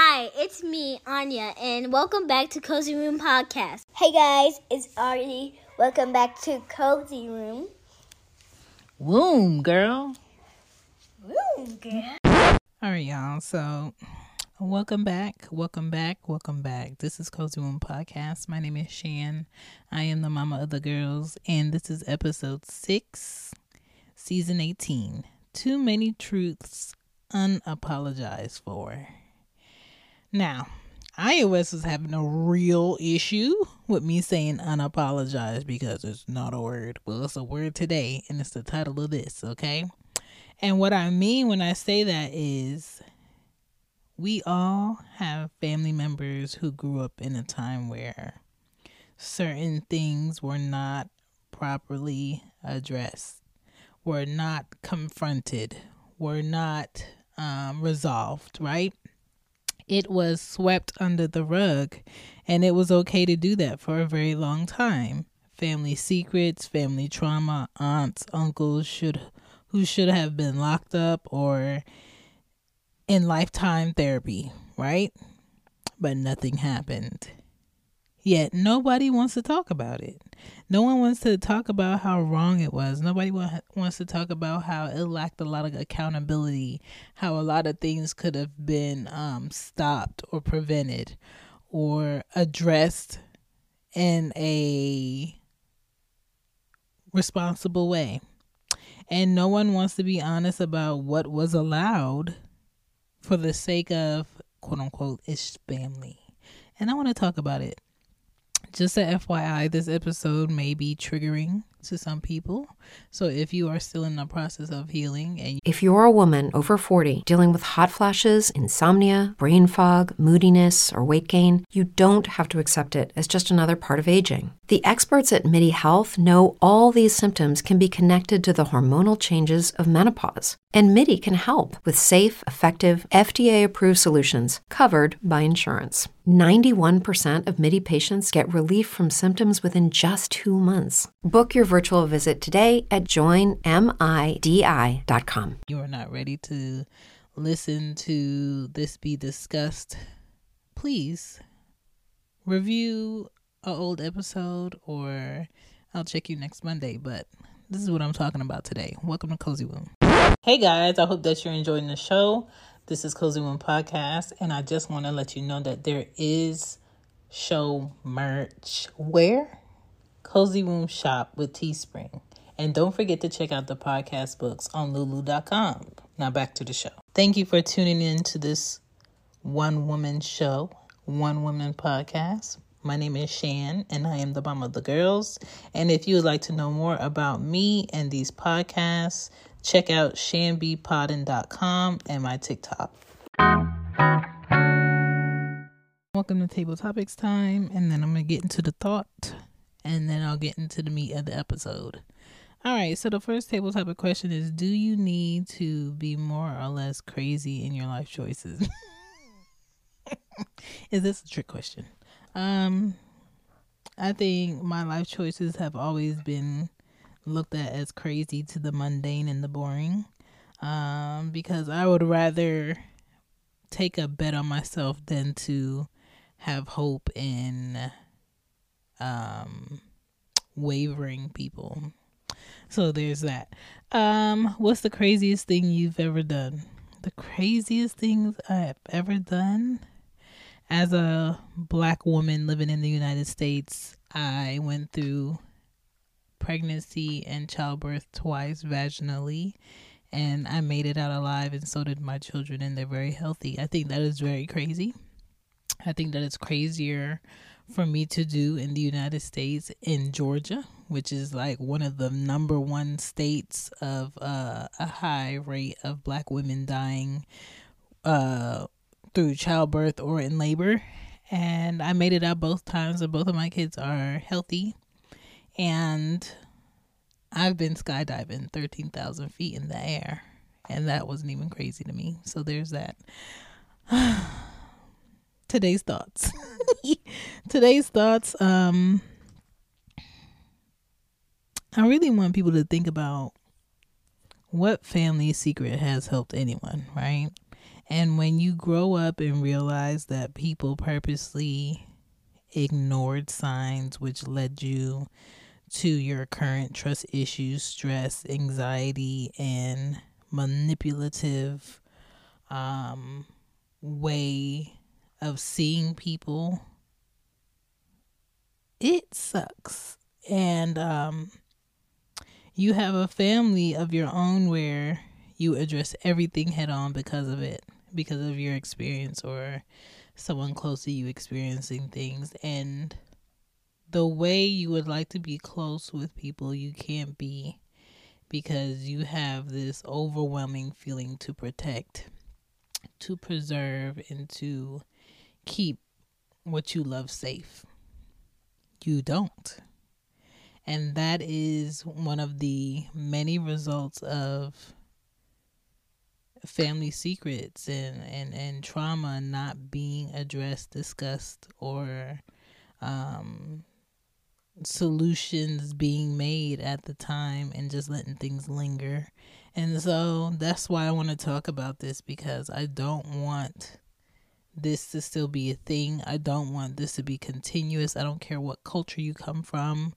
Hi, it's me, Anya, and welcome back to Cozy Room Podcast. Hey guys, it's Artie. Welcome back to Cozy Room. Womb, girl. Woo, girl. All right, y'all. So, welcome back. Welcome back. Welcome back. This is Cozy Womb Podcast. My name is Shan. I am the mama of the girls, and this is episode six, season 18. Too many truths unapologized for. Now, iOS is having a real issue with me saying unapologized because it's not a word. Well, it's a word today, and it's the title of this, okay? And what I mean when I say that is we all have family members who grew up in a time where certain things were not properly addressed, were not confronted, were not um, resolved, right? It was swept under the rug, and it was okay to do that for a very long time. Family secrets, family trauma, aunts, uncles should who should have been locked up or in lifetime therapy, right? But nothing happened. Yet nobody wants to talk about it. No one wants to talk about how wrong it was. Nobody wa- wants to talk about how it lacked a lot of accountability, how a lot of things could have been um, stopped or prevented or addressed in a responsible way. And no one wants to be honest about what was allowed for the sake of quote unquote its family. And I want to talk about it just a FYI, this episode may be triggering to some people. So if you are still in the process of healing and if you're a woman over 40 dealing with hot flashes, insomnia, brain fog, moodiness, or weight gain, you don't have to accept it as just another part of aging. The experts at MIDI Health know all these symptoms can be connected to the hormonal changes of menopause. And MIDI can help with safe, effective, FDA approved solutions covered by insurance. 91% of MIDI patients get relief from symptoms within just two months. Book your virtual visit today at joinmidi.com. you are not ready to listen to this be discussed, please review a old episode or I'll check you next Monday. But this is what I'm talking about today. Welcome to Cozy Womb. Hey guys, I hope that you're enjoying the show. This is Cozy Womb Podcast, and I just want to let you know that there is show merch. Where? Cozy Womb Shop with Teespring. And don't forget to check out the podcast books on lulu.com. Now back to the show. Thank you for tuning in to this one woman show, one woman podcast. My name is Shan, and I am the mom of the girls. And if you would like to know more about me and these podcasts, check out shanbpodden.com and my TikTok. Welcome to Table Topics time, and then I'm going to get into the thought, and then I'll get into the meat of the episode. All right, so the first table topic question is Do you need to be more or less crazy in your life choices? is this a trick question? Um, I think my life choices have always been looked at as crazy to the mundane and the boring. Um, because I would rather take a bet on myself than to have hope in um wavering people. So there's that. Um, what's the craziest thing you've ever done? The craziest things I've ever done as a black woman living in the United States, I went through pregnancy and childbirth twice vaginally and I made it out alive and so did my children and they're very healthy. I think that is very crazy. I think that it's crazier for me to do in the United States in Georgia, which is like one of the number one states of uh, a high rate of black women dying uh, through childbirth or in labor. And I made it out both times, and both of my kids are healthy. And I've been skydiving 13,000 feet in the air, and that wasn't even crazy to me. So there's that. Today's thoughts. Today's thoughts. Um, I really want people to think about what family secret has helped anyone, right? And when you grow up and realize that people purposely ignored signs which led you to your current trust issues, stress, anxiety, and manipulative um, way of seeing people, it sucks. And um, you have a family of your own where you address everything head on because of it, because of your experience or someone close to you experiencing things. And the way you would like to be close with people, you can't be because you have this overwhelming feeling to protect, to preserve, and to keep what you love safe. You don't. And that is one of the many results of family secrets and, and, and trauma not being addressed, discussed, or um, solutions being made at the time and just letting things linger. And so that's why I want to talk about this because I don't want this to still be a thing. I don't want this to be continuous. I don't care what culture you come from.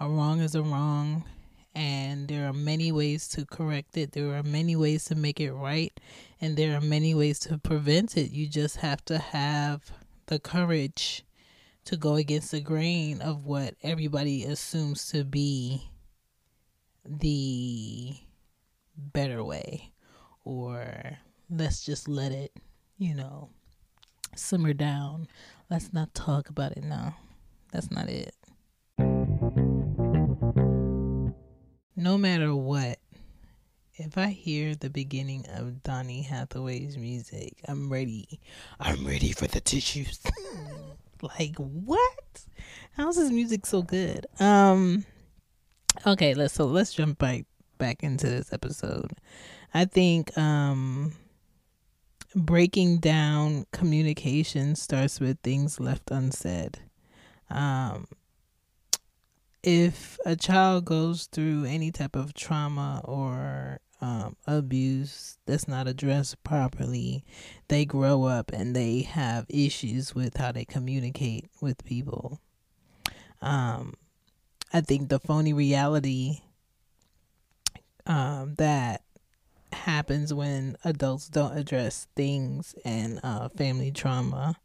A wrong is a wrong. And there are many ways to correct it. There are many ways to make it right. And there are many ways to prevent it. You just have to have the courage to go against the grain of what everybody assumes to be the better way or let's just let it you know simmer down let's not talk about it now that's not it no matter what if I hear the beginning of Donny Hathaway's music, I'm ready. I'm ready for the tissues. like what? How's his music so good? Um okay, let's so let's jump back back into this episode. I think um breaking down communication starts with things left unsaid. Um if a child goes through any type of trauma or um, abuse that's not addressed properly, they grow up and they have issues with how they communicate with people. Um, I think the phony reality um, that happens when adults don't address things and uh, family trauma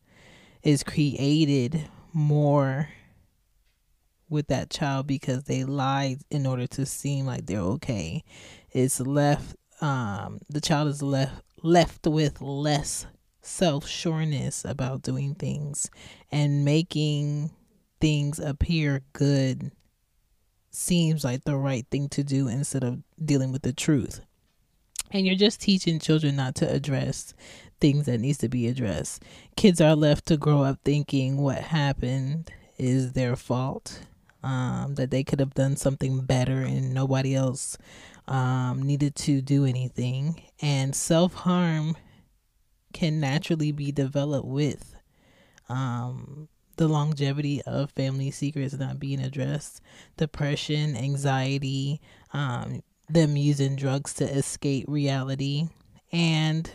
is created more with that child because they lied in order to seem like they're okay. It's left um the child is left left with less self-sureness about doing things and making things appear good seems like the right thing to do instead of dealing with the truth. And you're just teaching children not to address things that needs to be addressed. Kids are left to grow up thinking what happened is their fault um, that they could have done something better and nobody else um, needed to do anything. And self harm can naturally be developed with um, the longevity of family secrets not being addressed, depression, anxiety, um, them using drugs to escape reality. And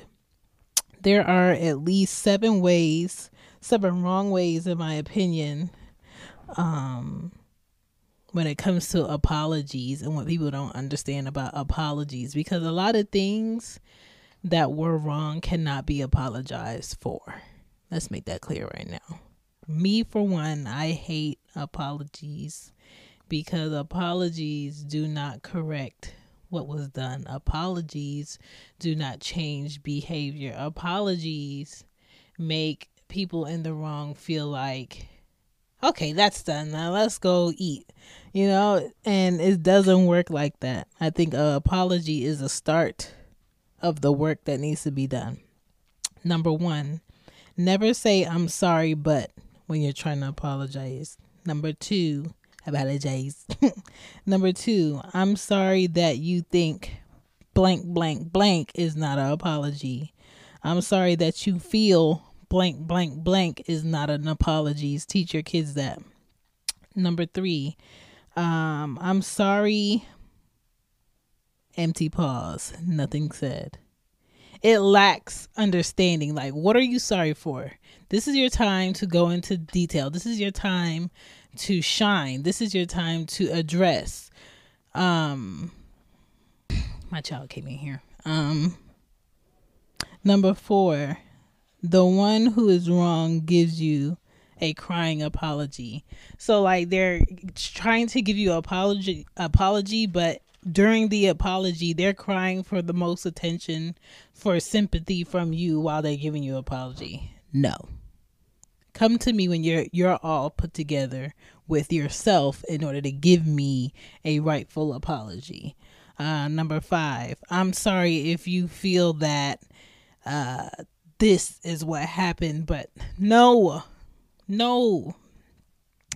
there are at least seven ways, seven wrong ways, in my opinion, um, when it comes to apologies and what people don't understand about apologies because a lot of things that were wrong cannot be apologized for. Let's make that clear right now. Me, for one, I hate apologies because apologies do not correct what was done. Apologies do not change behavior. Apologies make people in the wrong feel like okay, that's done. Now let's go eat. You know, and it doesn't work like that. I think a apology is a start of the work that needs to be done. Number one, never say I'm sorry, but when you're trying to apologize. Number two, apologize. Number two, I'm sorry that you think blank, blank, blank is not an apology. I'm sorry that you feel blank, blank, blank is not an apology. Teach your kids that. Number three, um, I'm sorry. Empty pause. Nothing said. it lacks understanding. Like, what are you sorry for? This is your time to go into detail. This is your time to shine. This is your time to address. Um, my child came in here. Um, number four, the one who is wrong gives you a crying apology. So like they're trying to give you apology apology, but during the apology, they're crying for the most attention, for sympathy from you while they're giving you apology. No. Come to me when you're you're all put together with yourself in order to give me a rightful apology. Uh, number five, I'm sorry if you feel that uh, this is what happened, but no, no,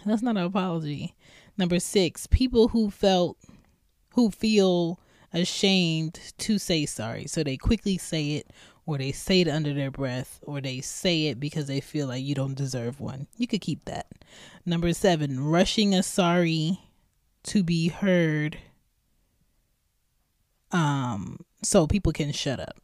that's not an apology. Number six, people who felt, who feel ashamed to say sorry. So they quickly say it, or they say it under their breath, or they say it because they feel like you don't deserve one. You could keep that. Number seven, rushing a sorry to be heard um so people can shut up.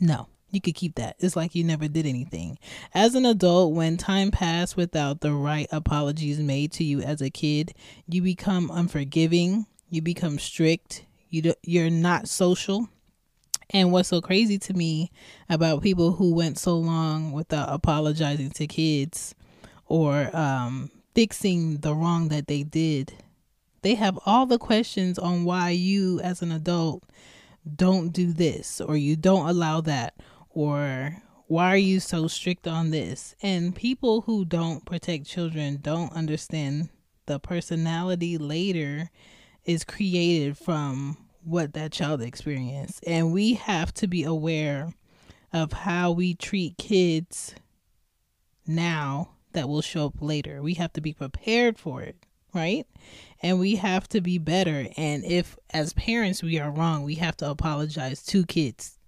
No you could keep that. It's like you never did anything. As an adult, when time passed without the right apologies made to you as a kid, you become unforgiving, you become strict, you do, you're not social. And what's so crazy to me about people who went so long without apologizing to kids or um, fixing the wrong that they did, they have all the questions on why you, as an adult, don't do this or you don't allow that or why are you so strict on this? And people who don't protect children don't understand the personality later is created from what that child experienced. And we have to be aware of how we treat kids now that will show up later. We have to be prepared for it, right? And we have to be better. And if, as parents, we are wrong, we have to apologize to kids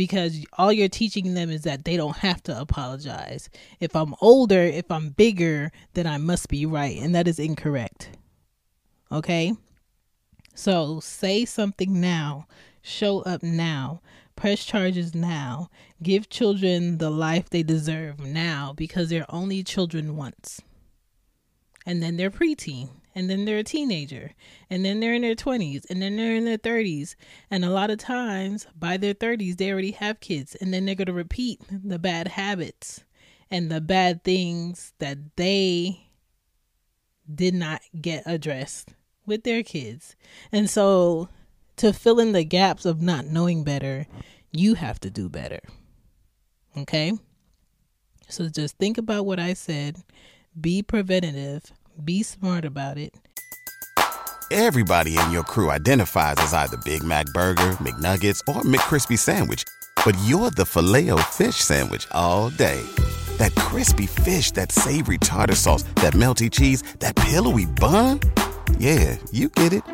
because all you're teaching them is that they don't have to apologize. If I'm older, if I'm bigger, then I must be right. And that is incorrect. Okay? So say something now, show up now, press charges now, give children the life they deserve now because they're only children once. And then they're preteen. And then they're a teenager. And then they're in their 20s and then they're in their 30s and a lot of times by their 30s they already have kids. And then they're going to repeat the bad habits and the bad things that they did not get addressed with their kids and so to fill in the gaps of not knowing better you have to do better okay so just think about what i said be preventative be smart about it. Everybody in your crew identifies as either Big Mac Burger, McNuggets, or McCrispy Sandwich. But you're the filet fish Sandwich all day. That crispy fish, that savory tartar sauce, that melty cheese, that pillowy bun. Yeah, you get it.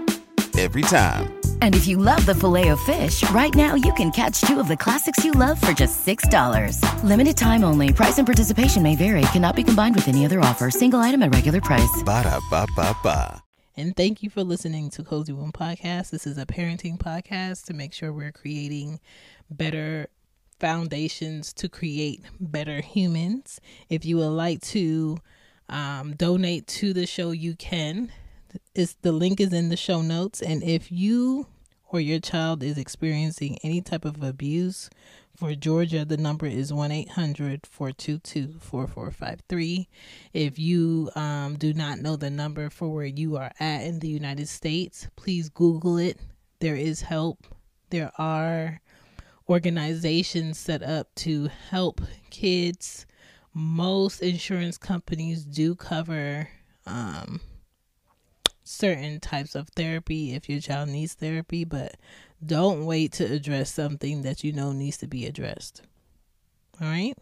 Every time. And if you love the filet of fish, right now you can catch two of the classics you love for just $6. Limited time only. Price and participation may vary. Cannot be combined with any other offer. Single item at regular price. Ba da ba ba ba. And thank you for listening to Cozy Womb Podcast. This is a parenting podcast to make sure we're creating better foundations to create better humans. If you would like to um, donate to the show, you can is the link is in the show notes and if you or your child is experiencing any type of abuse for Georgia, the number is 1 800 422 4453. If you um, do not know the number for where you are at in the United States, please Google it. There is help. There are organizations set up to help kids. Most insurance companies do cover um, certain types of therapy if your child needs therapy, but don't wait to address something that you know needs to be addressed. All right?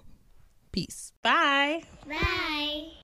Peace. Bye. Bye.